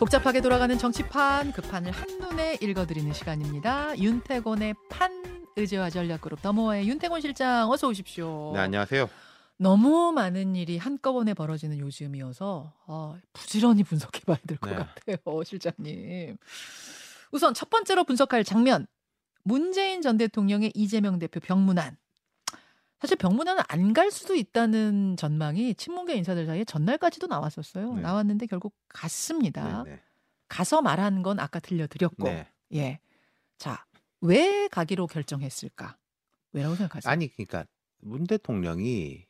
복잡하게 돌아가는 정치판 그 판을 한눈에 읽어드리는 시간입니다. 윤태곤의 판 의제와 전략그룹 더모어의 윤태곤 실장 어서 오십시오. 네, 안녕하세요. 너무 많은 일이 한꺼번에 벌어지는 요즘이어서 어, 부지런히 분석해봐야 될것 네. 같아요, 실장님. 우선 첫 번째로 분석할 장면 문재인 전 대통령의 이재명 대표 병문안. 사실 병문안은 안갈 수도 있다는 전망이 친문계 인사들 사이에 전날까지도 나왔었어요. 네. 나왔는데 결국 갔습니다. 네, 네. 가서 말한 건 아까 들려드렸고, 네. 예. 자, 왜 가기로 결정했을까? 왜라고 생각하세요? 아니 그러니까 문 대통령이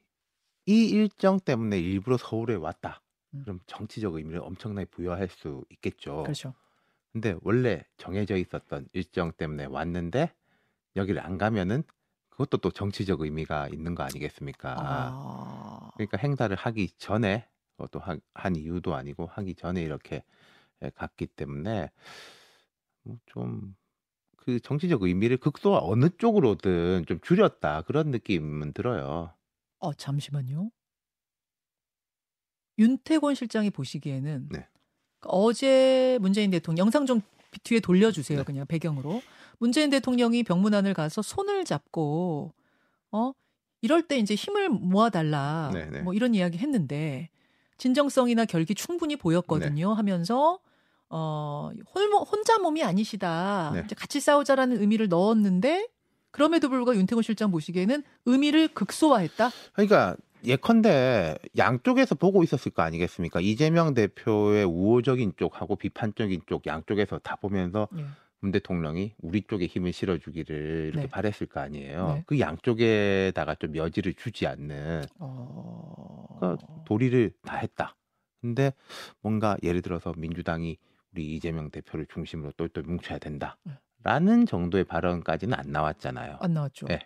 이 일정 때문에 일부러 서울에 왔다. 음. 그럼 정치적 의미를 엄청나게 부여할 수 있겠죠. 그렇죠. 근데 원래 정해져 있었던 일정 때문에 왔는데 여기를 안 가면은 그것도 또 정치적 의미가 있는 거 아니겠습니까? 아, 그러니까 행사를 하기 전에 그것도 한, 한 이유도 아니고 하기 전에 이렇게 예, 갔기 때문에 뭐좀그 정치적 의미를 극소화 어느 쪽으로든 좀 줄였다 그런 느낌은 들어요. 어 잠시만요. 윤태권 실장이 보시기에는 네. 어제 문재인 대통령 영상 좀 뒤에 돌려주세요. 네. 그냥 배경으로 문재인 대통령이 병문안을 가서 손을 잡고 어 이럴 때 이제 힘을 모아달라 네, 네. 뭐 이런 이야기 했는데 진정성이나 결기 충분히 네. 보였거든요. 하면서 어 혼자 몸이 아니시다. 네. 이제 같이 싸우자라는 의미를 넣었는데 그럼에도 불구하고 윤태곤 실장 보시기에는 의미를 극소화했다. 그러니까 예컨대 양쪽에서 보고 있었을 거 아니겠습니까? 이재명 대표의 우호적인 쪽하고 비판적인 쪽 양쪽에서 다 보면서 예. 문 대통령이 우리 쪽에 힘을 실어주기를 이렇게 네. 바랬을 거 아니에요. 네. 그 양쪽에다가 좀 여지를 주지 않는 어... 그러니까 도리를 다 했다. 근데 뭔가 예를 들어서 민주당이 우리 이재명 대표를 중심으로 똘똘 뭉쳐야 된다. 네. 라는 정도의 발언까지는 안 나왔잖아요. 안 나왔죠. 네.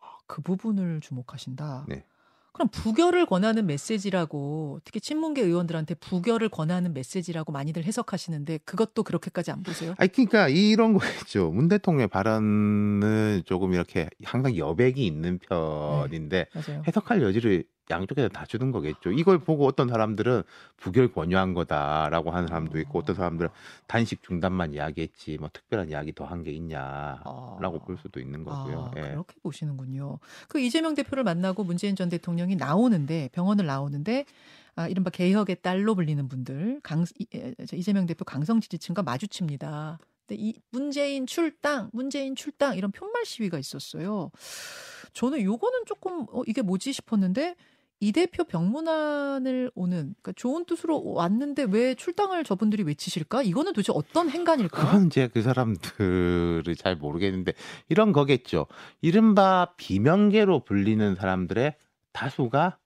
아, 그 부분을 주목하신다. 네. 그럼 부결을 권하는 메시지라고 특히 친문계 의원들한테 부결을 권하는 메시지라고 많이들 해석하시는데 그것도 그렇게까지 안 보세요? 아니 그러니까 이런 거겠죠. 문 대통령의 발언은 조금 이렇게 항상 여백이 있는 편인데 맞아요. 해석할 여지를 양쪽에다 다 주는 거겠죠. 이걸 보고 어떤 사람들은 부결 권유한 거다라고 하는 사람도 있고 어떤 사람들은 단식 중단만 이야기했지 뭐 특별한 이야기 더 한 게 있냐라고 아. 볼 수도 있는 거고요. 아, 예. 그렇게 보시는군요. 그 이재명 대표를 만나고 문재인 전 대통령이 나오는데 병원을 나오는데 아, 이른바 개혁의 딸로 불리는 분들 강 이재명 대표 강성 지지층과 마주칩니다. 근데 이 문재인 출당, 문재인 출당 이런 편말 시위가 있었어요. 저는 요거는 조금 어, 이게 뭐지 싶었는데 이 대표 병문안을 오는 그러니까 좋은 뜻으로 왔는데 왜 출당을 저분들이 외치실까? 이거는 도대체 어떤 행간일까? 그건 이제 그 사람들을 잘 모르겠는데 이런 거겠죠. 이른바 비명계로 불리는 사람들의 다수가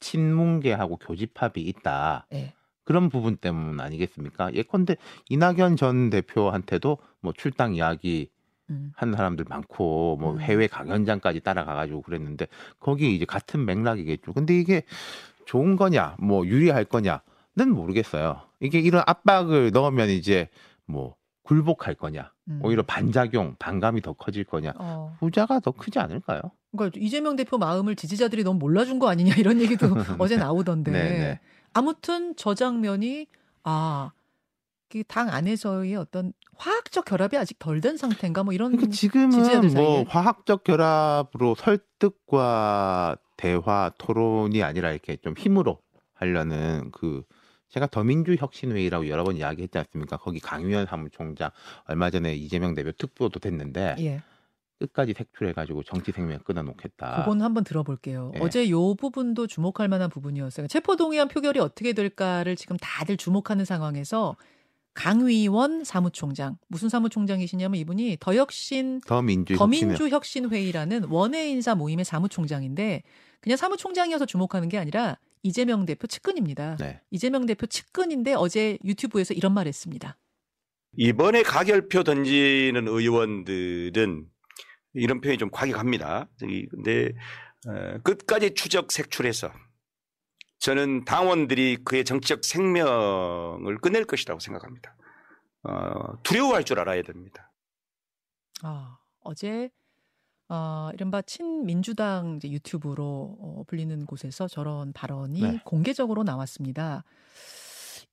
친문계하고 교집합이 있다. 네. 그런 부분 때문 아니겠습니까? 예컨대 이낙연 전 대표한테도 뭐 출당 이야기 음. 한 사람들 많고 뭐 음. 해외 강연장까지 따라가가지고 그랬는데 거기 이제 같은 맥락이겠죠. 근데 이게 좋은 거냐, 뭐 유리할 거냐는 모르겠어요. 이게 이런 압박을 넣으면 이제 뭐 굴복할 거냐, 음. 오히려 반작용, 반감이 더 커질 거냐, 어. 후자가 더 크지 않을까요? 그러니까 이재명 대표 마음을 지지자들이 너무 몰라준 거 아니냐 이런 얘기도 어제 나오던데. 네, 네. 아무튼 저 장면이 아. 그 당 안에서의 어떤 화학적 결합이 아직 덜 된 상태인가 뭐 이런 그러니까 지금은 뭐. 화학적 결합으로 설득과 대화, 토론이 아니라 이렇게 좀 힘으로 하려는 그 제가 더민주 혁신회의라고 여러 번 이야기했지 않습니까? 거기 강유현 사무총장 얼마 전에 이재명 대표 특보도 됐는데 예. 끝까지 색출해가지고 정치 생명 끊어놓겠다. 그건 한번 들어볼게요. 예. 어제 요 부분도 주목할 만한 부분이었어요. 체포동의안 표결이 어떻게 될까를 지금 다들 주목하는 상황에서 강위원 사무총장 무슨 사무총장이시냐면 이분이 더혁신 더민주 더민주 혁신 회의라는 원외 인사 모임의 사무총장인데 그냥 사무총장이어서 주목하는 게 아니라 이재명 대표 측근입니다. 네. 이재명 대표 측근인데 어제 유튜브에서 이런 말 했습니다. 이번에 가결표 던지는 의원들은 이런 표현이 좀 과격합니다. 근데 어, 끝까지 추적 색출해서 저는 당원들이 그의 정치적 생명을 끝낼 것이라고 생각합니다. 어, 두려워할 줄 알아야 됩니다. 아, 어제 어, 이른바 친민주당 이제 유튜브로 어, 불리는 곳에서 저런 발언이 네. 공개적으로 나왔습니다.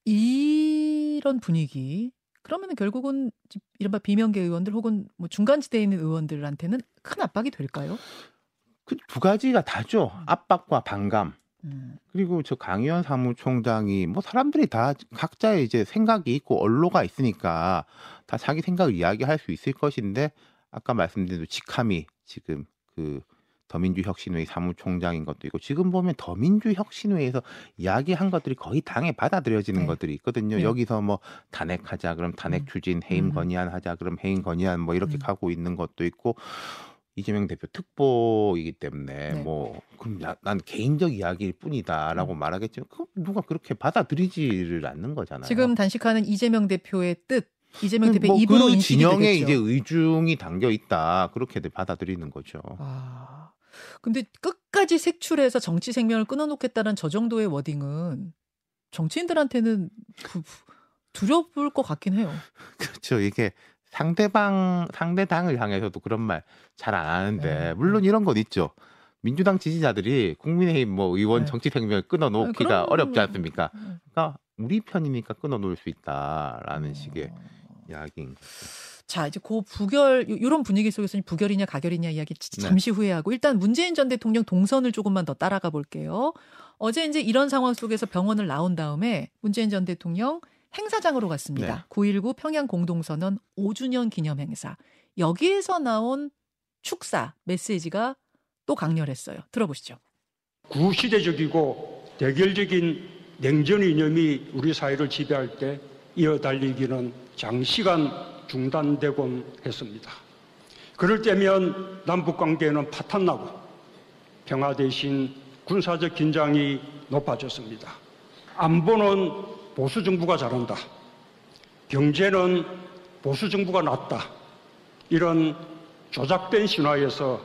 이런 분위기 그러면은 결국은 이른바 비명계 의원들 혹은 뭐 중간지대에 있는 의원들한테는 큰 압박이 될까요? 그 두 가지가 다죠. 압박과 반감. 음. 그리고 저 강의원 사무총장이 뭐 사람들이 다 각자의 이제 생각이 있고 언로가 있으니까 다 자기 생각을 이야기할 수 있을 것인데 아까 말씀드린 대로 직함이 지금 그 더민주혁신회 사무총장인 것도 있고 지금 보면 더민주혁신회에서 이야기한 것들이 거의 당에 받아들여지는 네. 것들이 있거든요. 네. 여기서 뭐 탄핵하자 그럼 탄핵 음. 추진, 해임 음. 건의안 하자 그럼 해임 건의안 뭐 이렇게 음. 가고 있는 것도 있고 이재명 대표 특보이기 때문에 네. 뭐 그럼 나, 난 개인적 이야기일 뿐이다라고 음. 말하겠지만 그 누가 그렇게 받아들이지를 않는 거잖아요. 지금 단식하는 이재명 대표의 뜻, 이재명 대표 뭐 입으로 그 진영에 되겠죠. 이제 의중이 담겨 있다 그렇게들 받아들이는 거죠. 아, 근데 끝까지 색출해서 정치 생명을 끊어놓겠다는 저 정도의 워딩은 정치인들한테는 두려울 것 같긴 해요. 그렇죠. 이게 상대방 상대당을 향해서도 그런 말 잘 안 하는데 네. 물론 이런 건 있죠. 민주당 지지자들이 국민의힘 뭐 의원 네. 정치 생명을 끊어 놓기가 그럼- 어렵지 않습니까? 음. 그러니까 우리 편이니까 끊어 놓을 수 있다라는 어. 식의 이야기인 거죠. 자, 이제 그 부결 이런 분위기 속에서 부결이냐 가결이냐 이야기 네. 잠시 후에 하고 일단 문재인 전 대통령 동선을 조금만 더 따라가 볼게요. 어제 이제 이런 상황 속에서 병원을 나온 다음에 문재인 전 대통령 행사장으로 갔습니다. 네. 9.19 평양 공동선언 5주년 기념 행사. 여기에서 나온 축사 메시지가 또 강렬했어요. 들어보시죠. 구시대적이고 대결적인 냉전 이념이 우리 사회를 지배할 때 이어달리기는 장시간 중단되곤 했습니다. 그럴 때면 남북 관계는 파탄나고 평화 대신 군사적 긴장이 높아졌습니다. 안보는 보수 정부가 잘한다. 경제는 보수 정부가 낫다. 이런 조작된 신화에서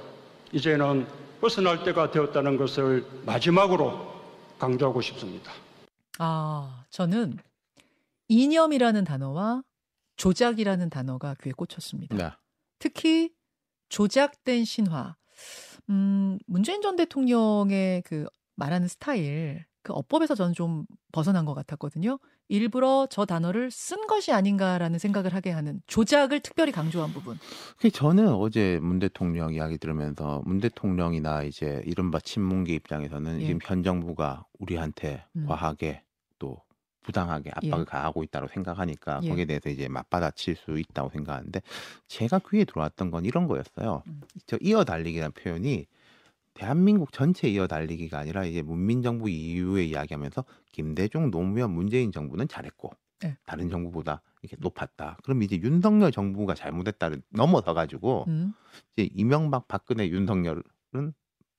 이제는 벗어날 때가 되었다는 것을 마지막으로 강조하고 싶습니다. 아, 저는 이념이라는 단어와 조작이라는 단어가 귀에 꽂혔습니다. 네. 특히 조작된 신화. 음, 문재인 전 대통령의 그 말하는 스타일, 그 어법에서 저는 좀 벗어난 것 같았거든요. 일부러 저 단어를 쓴 것이 아닌가라는 생각을 하게 하는 조작을 특별히 강조한 부분. 그 저는 어제 문 대통령 이야기 들으면서 문 대통령이나 이제 이른바 친문계 입장에서는 예. 지금 현 정부가 우리한테 음. 과하게 또 부당하게 압박을 예. 가하고 있다고 생각하니까 예. 거기에 대해서 이제 맞받아칠 수 있다고 생각하는데 제가 귀에 들어왔던 건 이런 거였어요. 음. 저 이어달리기라는 표현이 대한민국 전체 이어 달리기가 아니라 이제 문민정부 이후에 이야기하면서 김대중, 노무현, 문재인 정부는 잘했고 네. 다른 정부보다 이렇게 높았다. 그럼 이제 윤석열 정부가 잘못했다를 넘어서 가지고 음, 이제 이명박, 박근혜, 윤석열은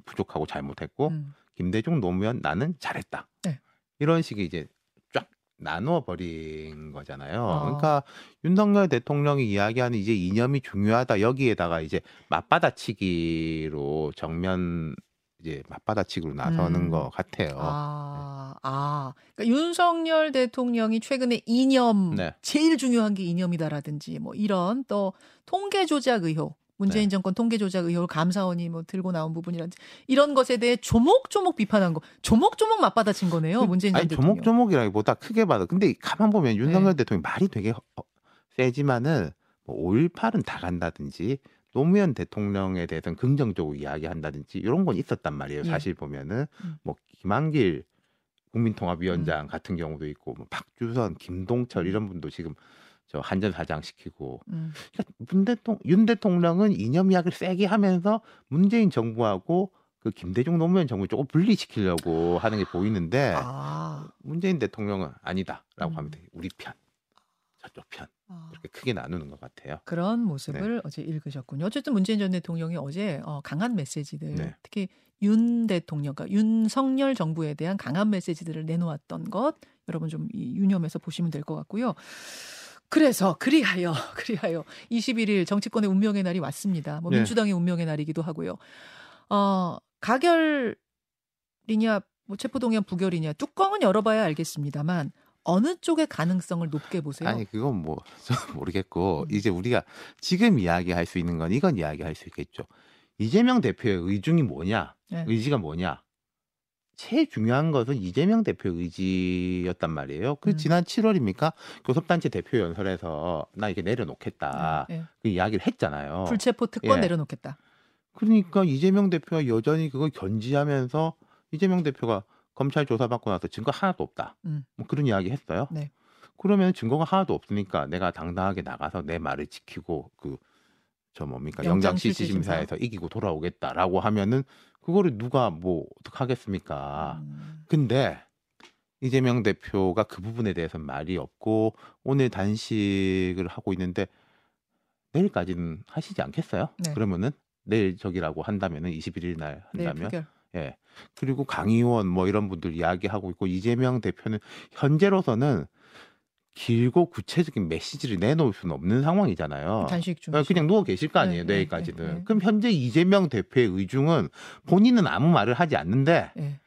부족하고 잘못했고 음. 김대중, 노무현 나는 잘했다. 네. 이런 식의 이제 쫙 나누어 버린 거잖아요. 아. 그러니까 윤석열 대통령이 이야기하는 이제 이념이 중요하다. 여기에다가 이제 맞받아치기로 정면 이제 맞받아치기로 나서는 음. 것 같아요. 아, 아. 그러니까 윤석열 대통령이 최근에 이념, 네. 제일 중요한 게 이념이다라든지 뭐 이런 또 통계 조작 의혹, 문재인 네. 정권 통계 조작 의혹을 감사원이 뭐 들고 나온 부분이라든지 이런 것에 대해 조목조목 비판한 거, 조목조목 맞받아친 거네요. 문재인 전 아니 대통령. 조목조목이라기보다 크게 봐도 근데 가만 보면 윤석열 네. 대통령 말이 되게 허- 세지만은 뭐 5.18은 다 간다든지 노무현 대통령에 대해서는 긍정적으로 이야기한다든지 이런 건 있었단 말이에요. 예. 사실 보면은 음. 뭐 김한길 국민통합위원장 같은 경우도 있고 뭐 박주선, 김동철 이런 분도 지금 저 한전 사장 시키고 음. 그러니까 문 대통 윤 대통령은 이념 이야기를 세게 하면서 문재인 정부하고 그 김대중 노무현 정부 조금 분리시키려고 하는 게 보이는데 아, 문재인 대통령은 아니다라고 음. 하면 돼. 우리 편, 저쪽 편 아. 이렇게 크게 나누는 것 같아요. 그런 모습을 어제 읽으셨군요. 어쨌든 문재인 전 대통령이 어제 어, 강한 메시지들, 네. 특히 윤 대통령, 그러니까 윤석열 정부에 대한 강한 메시지들을 내놓았던 것, 여러분 좀이 유념해서 보시면 될 것 같고요. 그래서 그리하여 그리하여 21일 정치권의 운명의 날이 왔습니다. 뭐 네. 민주당의 운명의 날이기도 하고요. 어, 가결이냐 뭐 체포동의안 부결이냐 뚜껑은 열어봐야 알겠습니다만 어느 쪽의 가능성을 높게 보세요? 아니 그건 뭐 모르겠고 음. 이제 우리가 지금 이야기할 수 있는 건 이건 이야기할 수 있겠죠. 이재명 대표의 의중이 뭐냐, 네. 의지가 뭐냐. 제일 중요한 것은 이재명 대표 의지였단 말이에요. 그 음. 지난 7월입니까? 교섭단체 대표 연설에서 나 이게 내려놓겠다. 예. 그 이야기를 했잖아요. 불체포 특권 예. 내려놓겠다. 그러니까 이재명 대표가 여전히 그걸 견지하면서 이재명 대표가 검찰 조사받고 나서 증거 하나도 없다. 음. 뭐 그런 이야기 했어요. 네. 그러면 증거가 하나도 없으니까 내가 당당하게 나가서 내 말을 지키고 그 저 뭡니까 영장 영장실질심사. 실질심사에서 이기고 돌아오겠다라고 하면은 그거를 누가 뭐 어떡하겠습니까? 음. 근데 이재명 대표가 그 부분에 대해서 말이 없고 오늘 단식을 하고 있는데 내일까지는 하시지 않겠어요? 네. 그러면은 내일 저기라고 한다면은 21일 날 한다면. 예. 그리고 강의원 뭐 이런 분들 이야기하고 있고 이재명 대표는 현재로서는 길고 구체적인 메시지를 내놓을 수는 없는 상황이잖아요. 단식 중. 어, 그냥 누워 계실 거 아니에요, 네, 내일까지는. 네, 네. 그럼 현재 이재명 대표의 의중은 본인은 아무 말을 하지 않는데 예.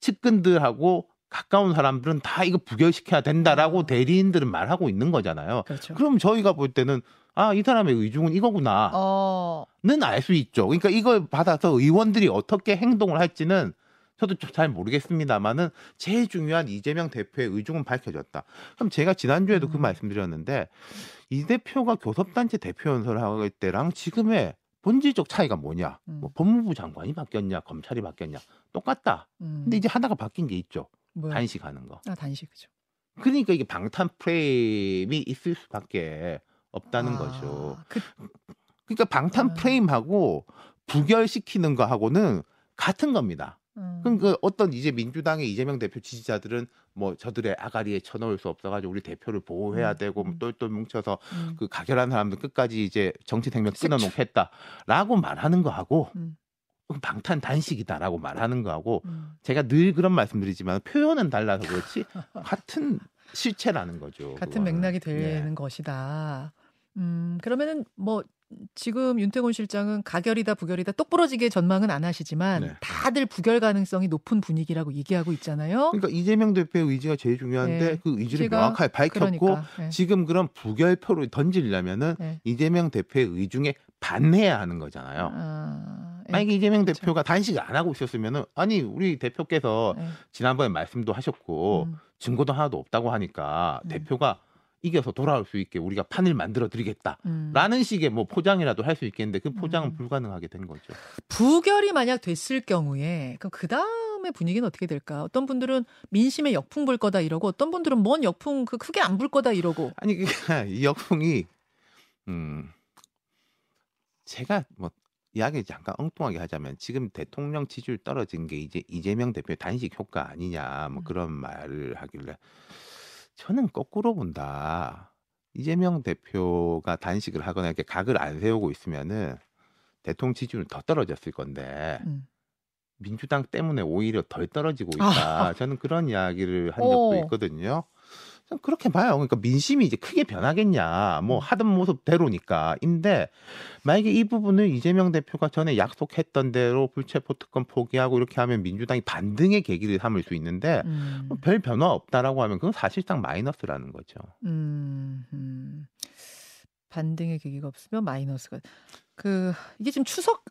측근들하고 가까운 사람들은 다 이거 부결시켜야 된다라고 아. 대리인들은 말하고 있는 거잖아요. 그렇죠. 그럼 저희가 볼 때는 아, 이 사람의 의중은 이거구나. 어, 는알 수 있죠. 그러니까 이걸 받아서 의원들이 어떻게 행동을 할지는 저도 좀 잘 모르겠습니다만은 제일 중요한 이재명 대표의 의중은 밝혀졌다. 그럼 제가 지난주에도 그 음. 말씀드렸는데 이 대표가 교섭단체 대표 연설을 할 때랑 지금의 본질적 차이가 뭐냐? 음. 뭐 법무부 장관이 바뀌었냐, 검찰이 바뀌었냐? 똑같다. 음. 근데 이제 하나가 바뀐 게 있죠. 뭐야? 단식하는 거. 아 단식 그죠. 그러니까 이게 방탄 프레임이 있을 수밖에 없다는 아, 거죠. 그, 그러니까 방탄 아. 프레임하고 부결시키는 거하고는 같은 겁니다. 음. 그럼 그 어떤 이제 민주당의 이재명 대표 지지자들은 뭐 저들의 아가리에 쳐넣을 수 없어가지고 우리 대표를 보호해야 음, 되고 음. 똘똘 뭉쳐서 음. 그 가결한 사람들 끝까지 이제 정치 생명. 끊어놓겠다라고 말하는 거하고 음. 방탄 단식이다라고 말하는 거하고 음. 제가 늘 그런 말씀드리지만 표현은 달라서 그렇지 같은 실체라는 거죠. 같은 그거는. 맥락이 네. 되는 것이다. 음, 그러면은 뭐 지금 윤태곤 실장은 가결이다 부결이다 똑부러지게 전망은 안 하시지만 네. 다들 부결 가능성이 높은 분위기라고 얘기하고 있잖아요. 그러니까 이재명 대표의 의지가 제일 중요한데 네. 그 의지를 명확하게 밝혔고 그러니까 네. 지금 그런 부결표를 던지려면은 네. 이재명 대표의 의중에 반해야 하는 거잖아요. 아, 예. 만약에 이재명 그렇죠. 대표가 단식을 안 하고 있었으면은 아니 우리 대표께서 예. 지난번에 말씀도 하셨고 음. 증거도 하나도 없다고 하니까 음. 대표가 이겨서 돌아올 수 있게 우리가 판을 만들어 드리겠다. 음. 라는 식의 뭐 포장이라도 할 수 있겠는데 그 포장은 음. 불가능하게 된 거죠. 부결이 만약 됐을 경우에 그럼 그 다음에 분위기는 어떻게 될까? 어떤 분들은 민심에 역풍 불 거다 이러고 어떤 분들은 뭔 역풍 그 크게 안 불 거다 이러고 아니 이 역풍이 음 제가 뭐 이야기 잠깐 엉뚱하게 하자면 지금 대통령 지지율 떨어진 게 이제 이재명 대표의 단식 효과 아니냐 뭐 음. 그런 말을 하길래 저는 거꾸로 본다. 이재명 대표가 단식을 하거나 이렇게 각을 안 세우고 있으면은 대통령 지지율은 더 떨어졌을 건데 음. 민주당 때문에 오히려 덜 떨어지고 있다. 아. 저는 그런 이야기를 한 적도 어. 있거든요. 그렇게 봐요. 그러니까 민심이 이제 크게 변하겠냐. 뭐 음. 하던 모습대로니까. 인데 만약에 이 부분을 이재명 대표가 전에 약속했던 대로 불체포 특권 포기하고 이렇게 하면 민주당이 반등의 계기를 삼을 수 있는데 음. 뭐별 변화 없다라고 하면 그건 사실상 마이너스라는 거죠. 음, 음. 반등의 계기가 없으면 마이너스가 그 이게 지금 추석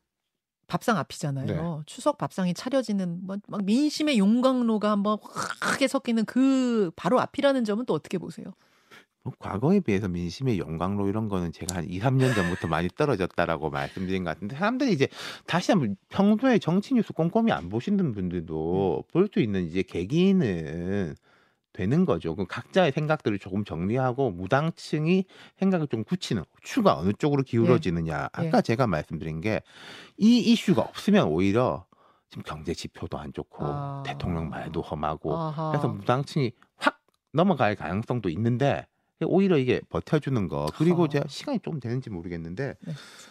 밥상 앞이잖아요. 네. 추석 밥상이 차려지는 뭐, 막 민심의 용광로가 한번 확하게 섞이는 그 바로 앞이라는 점은 또 어떻게 보세요? 뭐 과거에 비해서 민심의 영광로 이런 거는 제가 한 2, 3년 전부터 많이 떨어졌다라고 말씀드린 것 같은데 사람들이 이제 다시 한번 평소에 정치 뉴스 꼼꼼히 안 보시는 분들도 볼 수 있는 이제 계기는 되는 거죠. 그 각자의 생각들을 조금 정리하고 무당층이 생각을 좀 굳히는 추가 어느 쪽으로 기울어지느냐. 예. 아까 제가 말씀드린 게 이 이슈가 없으면 오히려 지금 경제 지표도 안 좋고 아. 대통령 말도 험하고 아하. 그래서 무당층이 확 넘어갈 가능성도 있는데 오히려 이게 버텨주는 거 그리고 하. 제가 시간이 좀 되는지 모르겠는데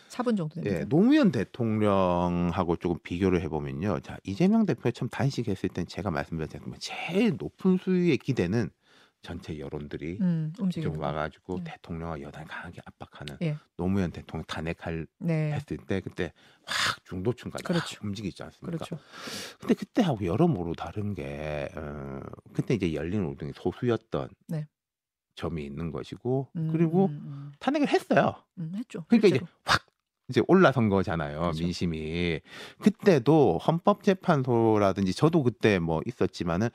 4분 정도 됩니다. 예, 노무현 대통령하고 조금 비교를 해보면요 자 이재명 대표가 처음 단식했을 땐 제가 말씀드렸지만 제일 높은 수위의 기대는 전체 여론들이 음, 좀 거. 와가지고 네. 대통령을 여당이 강하게 압박하는 예. 노무현 대통령 탄핵할 네. 했을 때 그때 확 중도층까지 그렇죠. 확 움직이지 않습니까? 그렇죠. 근데 그때하고 여러모로 다른 게 어, 그때 이제 열린우리당이 소수였던 네. 점이 있는 것이고 음, 그리고 음, 음. 탄핵을 했어요. 음, 했죠. 그러니까 이제 실제로. 확 이제 올라선 거잖아요. 그렇죠. 민심이. 그때도 헌법재판소라든지 저도 그때 뭐 있었지만은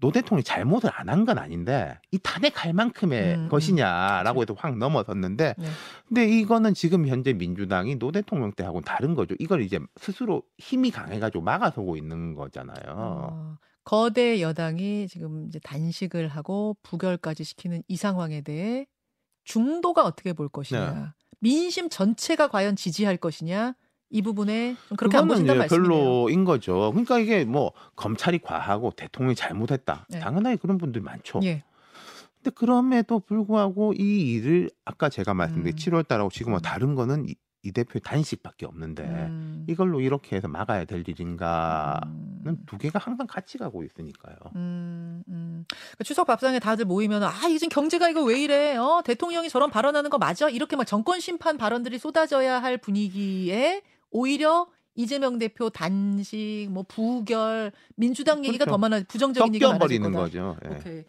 노 대통령이 잘못을 안 한 건 아닌데 이 탄핵할 만큼의 음, 음. 것이냐라고 해서 확 넘어섰는데 네. 근데 이거는 지금 현재 민주당이 노 대통령 때하고는 다른 거죠. 이걸 이제 스스로 힘이 강해가지고 막아서고 있는 거잖아요. 어, 거대 여당이 지금 이제 단식을 하고 부결까지 시키는 이 상황에 대해 중도가 어떻게 볼 것이냐, 네. 민심 전체가 과연 지지할 것이냐 이 부분에 좀 그렇게 안 보신다는 이제 말씀이네요. 별로인 거죠. 그러니까 이게 뭐 검찰이 과하고 대통령이 잘못했다. 네. 당연하게 그런 분들이 많죠. 예, 근데 그럼에도 불구하고 이 일을 아까 제가 말씀드린 음. 7월 달하고 지금 뭐 음. 다른 거는 이, 이 대표의 단식밖에 없는데 음, 이걸로 이렇게 해서 막아야 될 일인가는 음. 두 개가 항상 같이 가고 있으니까요. 음, 음. 그러니까 추석 밥상에 다들 모이면 아 이제 경제가 이거 왜 이래? 어 대통령이 저런 발언하는 거 맞아? 이렇게 막 정권 심판 발언들이 쏟아져야 할 분위기에 오히려 이재명 대표 단식, 뭐 부결, 민주당 얘기가 그렇죠. 더 많아 부정적인 얘기가 거다. 거죠. 예. 오케이.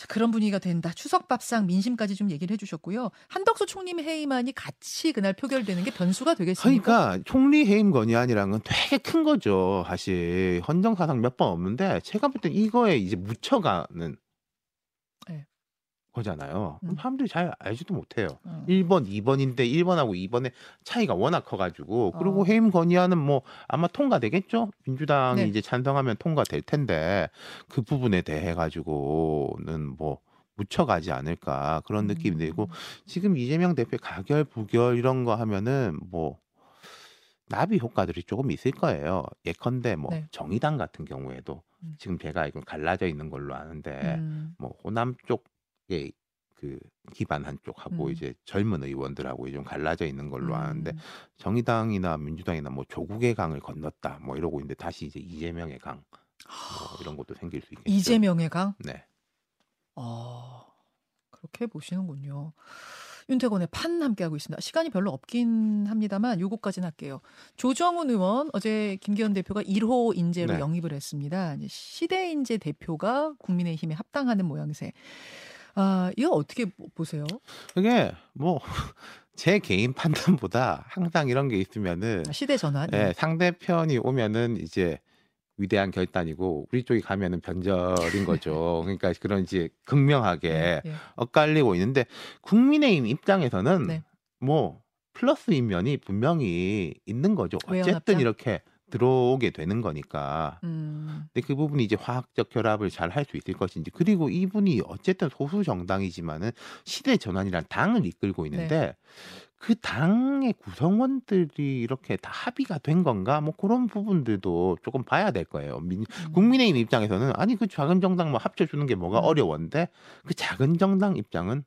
자, 그런 분위기가 된다. 추석 밥상 민심까지 좀 얘기를 해주셨고요. 한덕수 총리 회의만이 같이 그날 표결되는 게 변수가 되겠습니까? 그러니까 총리 해임 건의안이라는 건 되게 큰 거죠. 사실 헌정 사상 몇 번 없는데 제가 볼 때 이거에 이제 묻혀가는 네. 거잖아요. 음. 그럼 사람들이 잘 알지도 못해요. 어. 1번, 2번인데 1번하고 2번의 차이가 워낙 커가지고 그리고 어. 해임 건의안은 뭐 아마 통과되겠죠. 민주당이 네. 이제 찬성하면 통과될 텐데 그 부분에 대해 가지고는 뭐 묻혀가지 않을까 그런 느낌이 음. 들고 지금 이재명 대표 가결 부결 이런 거 하면은 뭐 나비 효과들이 조금 있을 거예요. 예컨대 뭐 네. 정의당 같은 경우에도 음. 지금 제가 이건 갈라져 있는 걸로 아는데 음. 뭐 호남 쪽 에 그 기반 한 쪽 하고 음. 이제 젊은 의원들하고 좀 갈라져 있는 걸로 아는데 음. 정의당이나 민주당이나 뭐 조국의 강을 건넜다 뭐 이러고 있는데 다시 이제 이재명의 강 뭐 이런 것도 생길 수 있겠죠. 이재명의 강? 네. 어, 그렇게 보시는군요. 윤태곤의 판 함께하고 있습니다. 시간이 별로 없긴 합니다만 요거까지는 할게요. 조정훈 의원 어제 김기현 대표가 1호 인재로 네. 영입을 했습니다. 시대 인재 대표가 국민의힘에 합당하는 모양새. 아, 이거 어떻게 보- 보세요? 그게 뭐 제 개인 판단보다 항상 이런 게 있으면은 아, 시대 전환. 예, 상대편이 오면은 이제 위대한 결단이고 우리 쪽이 가면은 변절인 거죠. 그러니까 그런 이제 극명하게 예, 예. 엇갈리고 있는데 국민의힘 입장에서는 네. 뭐 플러스인 면이 분명히 있는 거죠. 어쨌든 이렇게 들어오게 되는 거니까. 음, 근데 그 부분이 이제 화학적 결합을 잘 할 수 있을 것인지 그리고 이분이 어쨌든 소수 정당이지만은 시대 전환이란 당을 이끌고 있는데 네. 그 당의 구성원들이 이렇게 다 합의가 된 건가 뭐 그런 부분들도 조금 봐야 될 거예요. 민, 음. 국민의힘 입장에서는 아니 그 작은 정당 뭐 합쳐주는 게 뭐가 음. 어려운데 그 작은 정당 입장은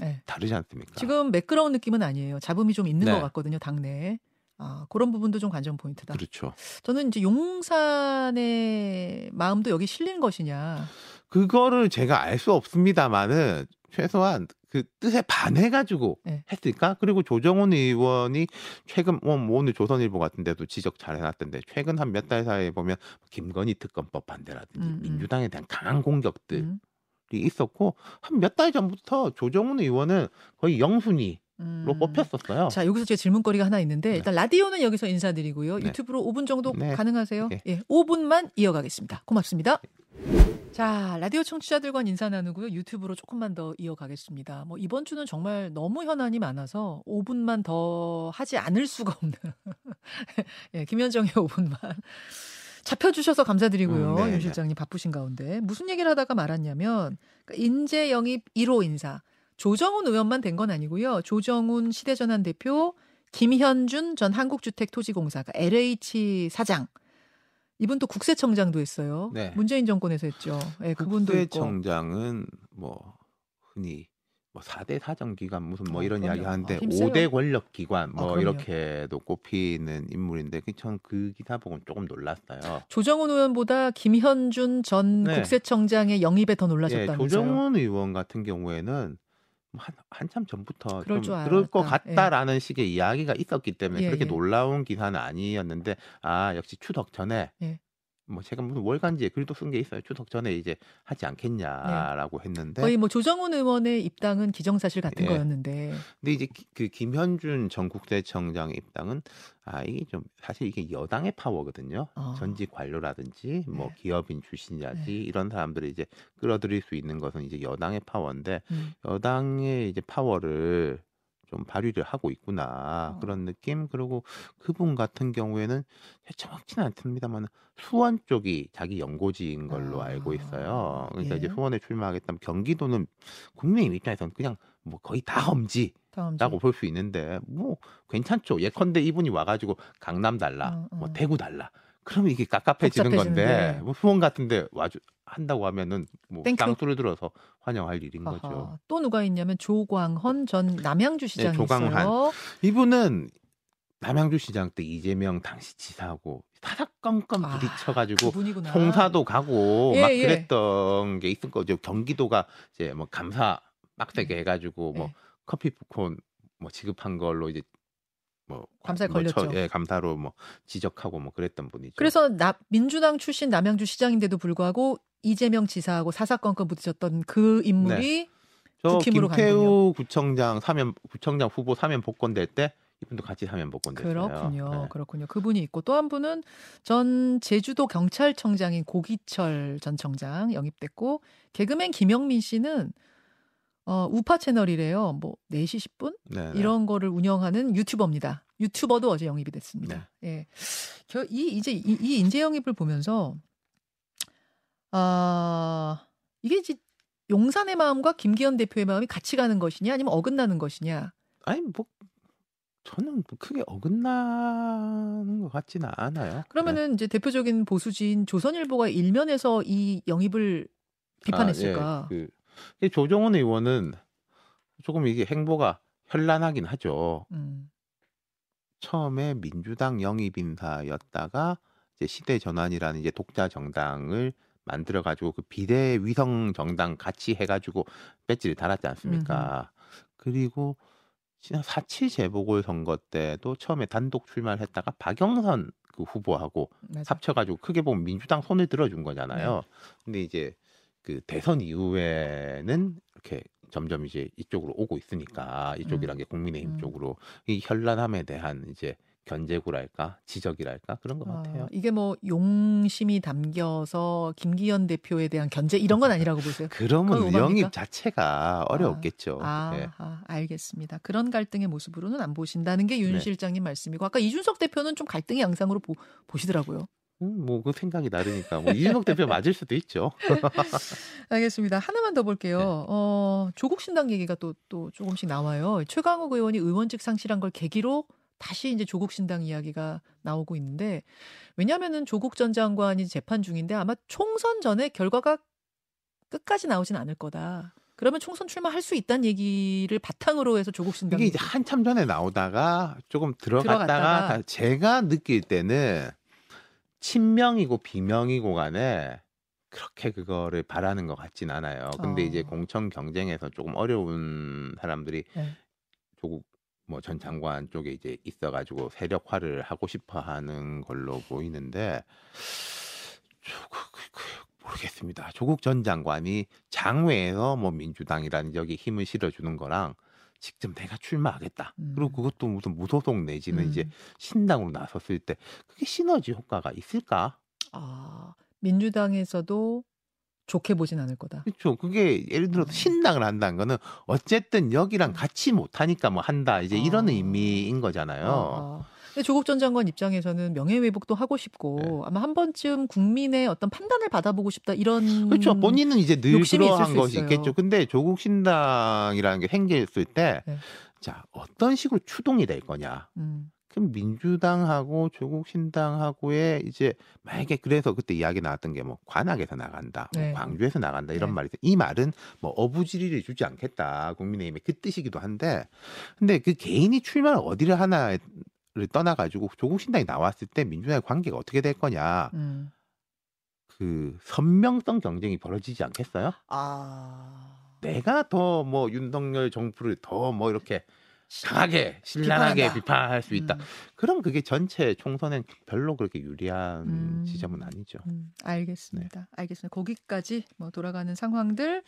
네. 다르지 않습니까? 지금 매끄러운 느낌은 아니에요. 잡음이 좀 있는 네. 것 같거든요, 당내에. 아, 그런 부분도 좀 관전 포인트다. 그렇죠. 저는 이제 용산의 마음도 여기 실린 것이냐. 그거를 제가 알 수 없습니다만은 최소한 그 뜻에 반해가지고 네. 했을까? 그리고 조정훈 의원이 최근 뭐, 뭐 오늘 조선일보 같은데도 지적 잘 해놨던데 최근 한 몇 달 사이에 보면 김건희 특검법 반대라든지 음, 음. 민주당에 대한 강한 공격들이 음, 있었고 한 몇 달 전부터 조정훈 의원은 거의 영순위 로 음. 뽑혔었어요. 자, 여기서 제 질문거리가 하나 있는데 네. 일단 라디오는 여기서 인사드리고요. 네. 유튜브로 5분 정도 네. 가능하세요? 네. 예, 5분만 이어가겠습니다. 고맙습니다. 자, 라디오 청취자들과 인사 나누고요. 유튜브로 조금만 더 이어가겠습니다. 뭐 이번 주는 정말 너무 현안이 많아서 5분만 더 하지 않을 수가 없는 예, 김현정의 5분만 잡혀주셔서 감사드리고요. 음, 네, 윤 네. 실장님 바쁘신 가운데 무슨 얘기를 하다가 말았냐면 그러니까 인재 영입 1호 인사 조정훈 의원만 된 건 아니고요. 조정훈 시대전환 대표, 김현준 전 한국주택토지공사가 LH 사장 이분 또 국세청장도 했어요. 네. 문재인 정권에서 했죠. 예, 그분도 있고. 국세청장은 뭐 흔히 뭐 4대 사정기관 무슨 뭐 어, 이런. 이야기 하는데 아, 힘세요. 5대 권력기관 아, 뭐 그럼요. 이렇게도 꼽히는 인물인데 저는 그 기사 보고 조금 놀랐어요. 조정훈 의원보다 김현준 전 네. 국세청장의 영입에 더 예, 놀라셨다면서요. 조정훈 의원 같은 경우에는 뭐 한, 한참 전부터 그럴 좀줄 그럴 것. 예. 같다라는 식의 이야기가 있었기 때문에 예, 그렇게 예. 놀라운 기사는 아니었는데 아 역시 추석 전에 예. 뭐 제가 무슨 월간지에 글도 쓴 게 있어요. 추석 전에 이제 하지 않겠냐라고 했는데 거의 뭐 조정훈 의원의 입당은 기정사실 같은 예. 거였는데 근데 이제 기- 그 김현준 전국대청장의 입당은 아 이게 좀 사실 이게 여당의 파워거든요. 어. 전직 관료라든지 뭐 네. 기업인 출신이라든지 네. 이런 사람들을 이제 끌어들일 수 있는 것은 이제 여당의 파워인데 음. 여당의 이제 파워를 좀 발휘를 하고 있구나 어. 그런 느낌 그리고 그분 같은 경우에는 정확치는 않습니다만 수원 쪽이 자기 연고지인 걸로 아, 알고 있어요. 그러니까 예. 이제 수원에 출마하겠다면 경기도는 국민의힘 입장에서는 그냥 뭐 거의 다 험지 다음 라고 볼 수 있는데 뭐 괜찮죠. 예컨대 이분이 와가지고 강남 달라, 어, 어. 뭐 대구 달라. 그러면 이게 깝깝해지는 건데. 뭐 수원 같은데 와 준다고 하면은 뭐 thank you. 쌍수를 들어서 환영할 일인 아하. 거죠. 또 누가 있냐면 조광한 전 남양주 시장이 조광한. 있어요. 이분은 남양주 시장 때 이재명 당시 지사하고 사사건건 아, 부딪혀가지고 그분이구나. 송사도 가고 예, 막 예. 그랬던 게 있을 거죠. 경기도가 이제 뭐 감사 빡세게 해가지고 뭐 예. 커피 쿠폰 뭐 지급한 걸로 이제 뭐 감사에 뭐 걸렸죠. 예, 감사로 뭐 지적하고 뭐 그랬던 분이죠. 그래서 나, 민주당 출신 남양주 시장인데도 불구하고 이재명 지사하고 사사건건 부딪혔던 그 인물이 저 국힘으로 김태우 구청장 사면 구청장 후보 사면 복권될 때 이분도 같이 사면 복권됐어요. 그렇군요. 네. 그렇군요. 그분이 있고 또 한 분은 전 제주도 경찰청장인 고기철 전 청장 영입됐고 개그맨 김영민 씨는 어, 우파 채널이래요. 뭐 4시 10분 네, 네. 이런 거를 운영하는 유튜버입니다. 유튜버도 어제 영입이 됐습니다. 네. 예. 겨- 이 이제 이, 이 인재 영입을 보면서 아 이게 이제 용산의 마음과 김기현 대표의 마음이 같이 가는 것이냐 아니면 어긋나는 것이냐. 아니 뭐 저는 뭐 크게 어긋나는 것 같지는 않아요. 그러면은 이제 대표적인 보수지인 조선일보가 일면에서 이 영입을 비판했을까? 아, 예, 그 이 조정훈 의원은 조금 이게 행보가 현란하긴 하죠. 음. 처음에 민주당 영입 인사였다가 이제 시대 전환이라는 이제 독자 정당을 만들어 가지고 그 비대 위성 정당 같이 해 가지고 배지를 달았지 않습니까? 그리고 지난 4.7 재보궐 선거 때도 처음에 단독 출마를 했다가 박영선 그 후보하고 맞아. 합쳐 가지고 크게 보면 민주당 손을 들어준 거잖아요. 네. 근데 이제 그 대선 이후에는 이렇게 점점 이제 이쪽으로 오고 있으니까 이쪽이란 게 국민의힘 음. 쪽으로 이 현란함에 대한 이제 견제구랄까 지적이랄까 그런 것 아, 같아요. 이게 뭐 용심이 담겨서 김기현 대표에 대한 견제 이런 건 아니라고 보세요. 그러면? 영입 자체가 어려웠겠죠. 아, 예. 아, 알겠습니다. 그런 갈등의 모습으로는 안 보신다는 게윤 네. 실장님 말씀이고 아까 이준석 대표는 좀 갈등의 양상으로 보, 보시더라고요. 음, 뭐그 생각이 다르니까 뭐 이준석 대표 맞을 수도 있죠. 알겠습니다. 하나만 더 볼게요. 네. 어, 조국 신당 얘기가 또, 또 조금씩 나와요. 최강욱 의원이 의원직 상실한 걸 계기로 다시 이제 조국 신당 이야기가 나오고 있는데 왜냐하면은 조국 전 장관이 재판 중인데 아마 총선 전에 결과가 끝까지 나오진 않을 거다. 그러면 총선 출마할 수 있다는 얘기를 바탕으로 해서 조국 신당 이게 이제 한참 전에 나오다가 조금 들어갔다가, 들어갔다가. 다- 제가 느낄 때는 친명이고 비명이고 간에 그렇게 그거를 바라는 것 같진 않아요. 근데 이제 어. 공천 경쟁에서 조금 어려운 사람들이 네. 조국 뭐 전 장관 쪽에 이제 있어가지고 세력화를 하고 싶어 하는 걸로 보이는데 조국 그- 그- 모르겠습니다. 조국 전 장관이 장외에서 뭐 민주당이라는 여기 힘을 실어주는 거랑 직접 내가 출마하겠다. 음. 그리고 그것도 무슨 무소속 내지는 음. 이제 신당으로 나섰을 때 그게 시너지 효과가 있을까? 아, 민주당에서도 좋게 보진 않을 거다. 그렇죠. 그게 예를 들어서 음. 신당을 한다는 거는 어쨌든 여기랑 음. 같이 못하니까 뭐 한다. 이제 이런 아. 의미인 거잖아요. 아, 아. 근데 조국 전 장관 입장에서는 명예회복도 하고 싶고 네. 아마 한 번쯤 국민의 어떤 판단을 받아보고 싶다 이런 그렇죠. 본인은 이제 늘 그러한 수 것이. 있겠죠. 근데 조국 신당이라는 게 생겼을 때, 네. 자 어떤 식으로 추동이 될 거냐. 음, 그럼 민주당하고 조국 신당하고의 이제 만약에 그래서 그때 이야기 나왔던 게 뭐 관악에서 나간다, 뭐 네. 광주에서 나간다 이런 네. 말이 있어요. 이 말은 뭐 어부지리를 주지 않겠다 국민의힘의 그 뜻이기도 한데, 근데 그 개인이 출마를 어디를 하나 를 떠나가지고 조국 신당이 나왔을 때 민주당의 관계가 어떻게 될 거냐, 음. 그 선명성 경쟁이 벌어지지 않겠어요? 아, 내가 더 뭐 윤석열 정부를 더 뭐 이렇게 강하게 신랄하게 비판한다. 비판할 수 있다. 음, 그럼 그게 전체 총선엔 별로 그렇게 유리한 음. 지점은 아니죠. 음, 알겠습니다. 네. 알겠습니다. 거기까지 뭐 돌아가는 상황들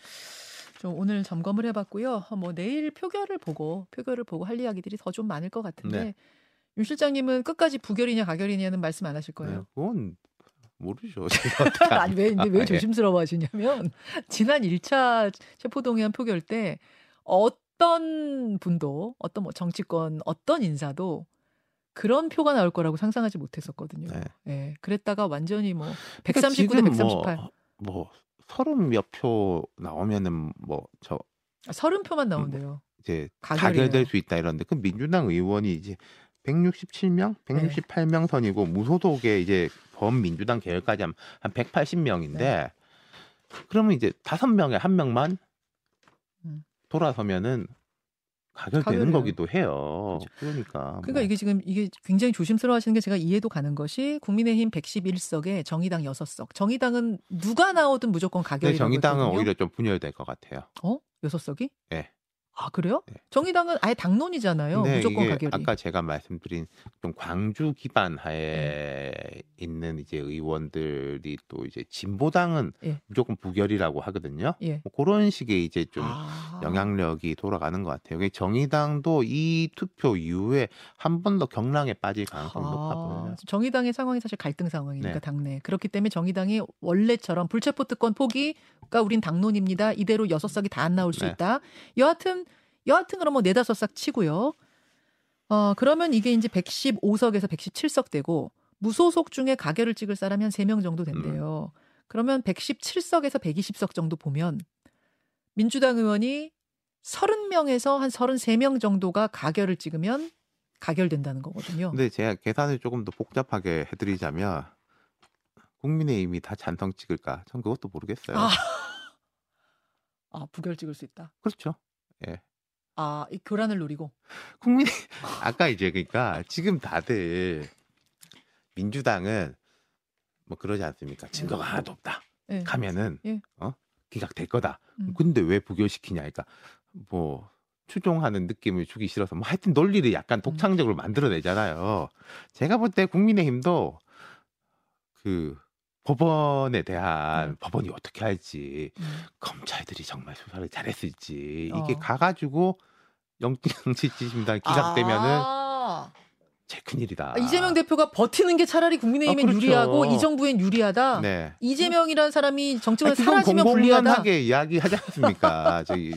좀 오늘 점검을 해봤고요. 어, 뭐 내일 표결을 보고 표결을 보고 할 이야기들이 더 좀 많을 것 같은데 네. 윤 실장님은 끝까지 부결이냐 가결이냐는 말씀 안 하실 네, 거예요. 그건 모르죠. 아니 왜 근데 왜 아, 예. 조심스러워 하시냐면 지난 1차 체포동의안 표결 때 어떤 분도 어떤 뭐 정치권 어떤 인사도 그런 표가 나올 거라고 상상하지 못했었거든요. 네. 예. 그랬다가 완전히 뭐 그러니까 139대 지금 138. 뭐, 뭐 서른 몇 표 나오면은 뭐저 아, 30표만 나온대요. 이제 가결이에요. 가결될 수 있다 이런데 그 민주당 의원이 이제 167명, 네. 168명 선이고 무소속의 이제 범민주당 계열까지 하면 한 180명인데 네. 그러면 이제 다섯 명에 한 명만 음. 돌아서면은 가결되는. 거기도 해요. 그러니까 그러니까 이게 지금 이게 굉장히 조심스러워하시는 게 제가 이해도 가는 것이 국민의힘 111석에 정의당 6석. 정의당은 누가 나오든 무조건 근데 가결이라고 정의당은 했거든요. 오히려 좀 분열될 것 같아요. 어? 6석이? 네. 아, 그래요? 네. 정의당은 아예 당론이잖아요. 근데 무조건 가결이. 아까 제가 말씀드린 좀 광주 기반 하에 네. 있는 이제 의원들이 또 이제 진보당은 예. 무조건 부결이라고 하거든요. 예. 뭐 그런 식의 이제 좀 아. 영향력이 돌아가는 것 같아요. 정의당도 이 투표 이후에 한 번 더 경랑에 빠질 가능성이 높아 보여요. 정의당의 상황이 사실 갈등 상황이니까 네. 당내. 그렇기 때문에 정의당이 원래처럼 불체포 특권 포기가 우린 당론입니다. 이대로 여섯 석이 다 안 나올 수 네. 있다. 여하튼 여하튼 그럼 뭐 네다섯 석 치고요. 어 그러면 이게 이제 115석에서 117석 되고 무소속 중에 가결을 찍을 사람이 한 3명 정도 된대요. 그러면 117석에서 120석 정도 보면 민주당 의원이 30명에서 한 33명 정도가 가결을 찍으면 가결된다는 거거든요. 근데 제가 계산을 조금 더 복잡하게 해드리자면 국민의힘이 다 찬성 찍을까? 전 그것도 모르겠어요. 아. 아, 부결 찍을 수 있다. 그렇죠. 아, 이 교란을 노리고. 국민 아까 이제 그러니까 지금 다들 민주당은 뭐 그러지 않습니까? 증거가 하나도 없다. 예. 가면은 예. 어 기각될 거다. 음. 근데 왜 부결시키냐? 그러니까 뭐 추종하는 느낌을 주기 싫어서 뭐 하여튼 논리를 약간 독창적으로 만들어내잖아요. 제가 볼 때 국민의힘도 그 법원에 대한 음. 법원이 어떻게 할지 음. 검찰들이 정말 수사를 잘했을지 어. 이게 가가지고 영장실질심단 기각되면은 아, 제일 큰일이다. 아, 이재명 대표가 버티는 게 차라리 국민의힘엔 아, 그렇죠. 유리하고 이 정부엔 유리하다. 네. 이재명이라는 사람이 정치권에 사라지면 불리하다. 공공연하게 이야기하지 않습니까? 저기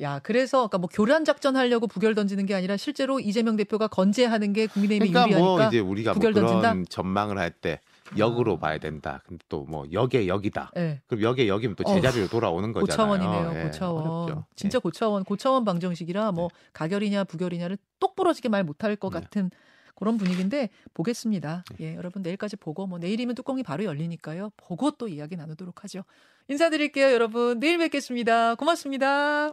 야, 그래서 그러니까 뭐 교란 작전 하려고 부결 던지는 게 아니라 실제로 이재명 대표가 건재하는 게 국민의힘이 그러니까 유리하니까. 뭐 이제 우리가 뭐 부결 그런 던진다? 전망을 할 때 역으로 아. 봐야 된다. 근데 또 뭐 역에 역이다. 예. 그럼 역에 역이면 또 어휴, 제자리로 돌아오는 거잖아요. 고차원이네요. 예, 고차원. 어렵죠. 진짜 예. 고차원. 고차원 방정식이라 뭐 가결이냐 부결이냐를 똑부러지게 말 못할 것 네. 같은 그런 분위기인데 보겠습니다. 예, 여러분 내일까지 보고 뭐 내일이면 뚜껑이 바로 열리니까요. 보고 또 이야기 나누도록 하죠. 인사드릴게요, 여러분. 내일 뵙겠습니다. 고맙습니다.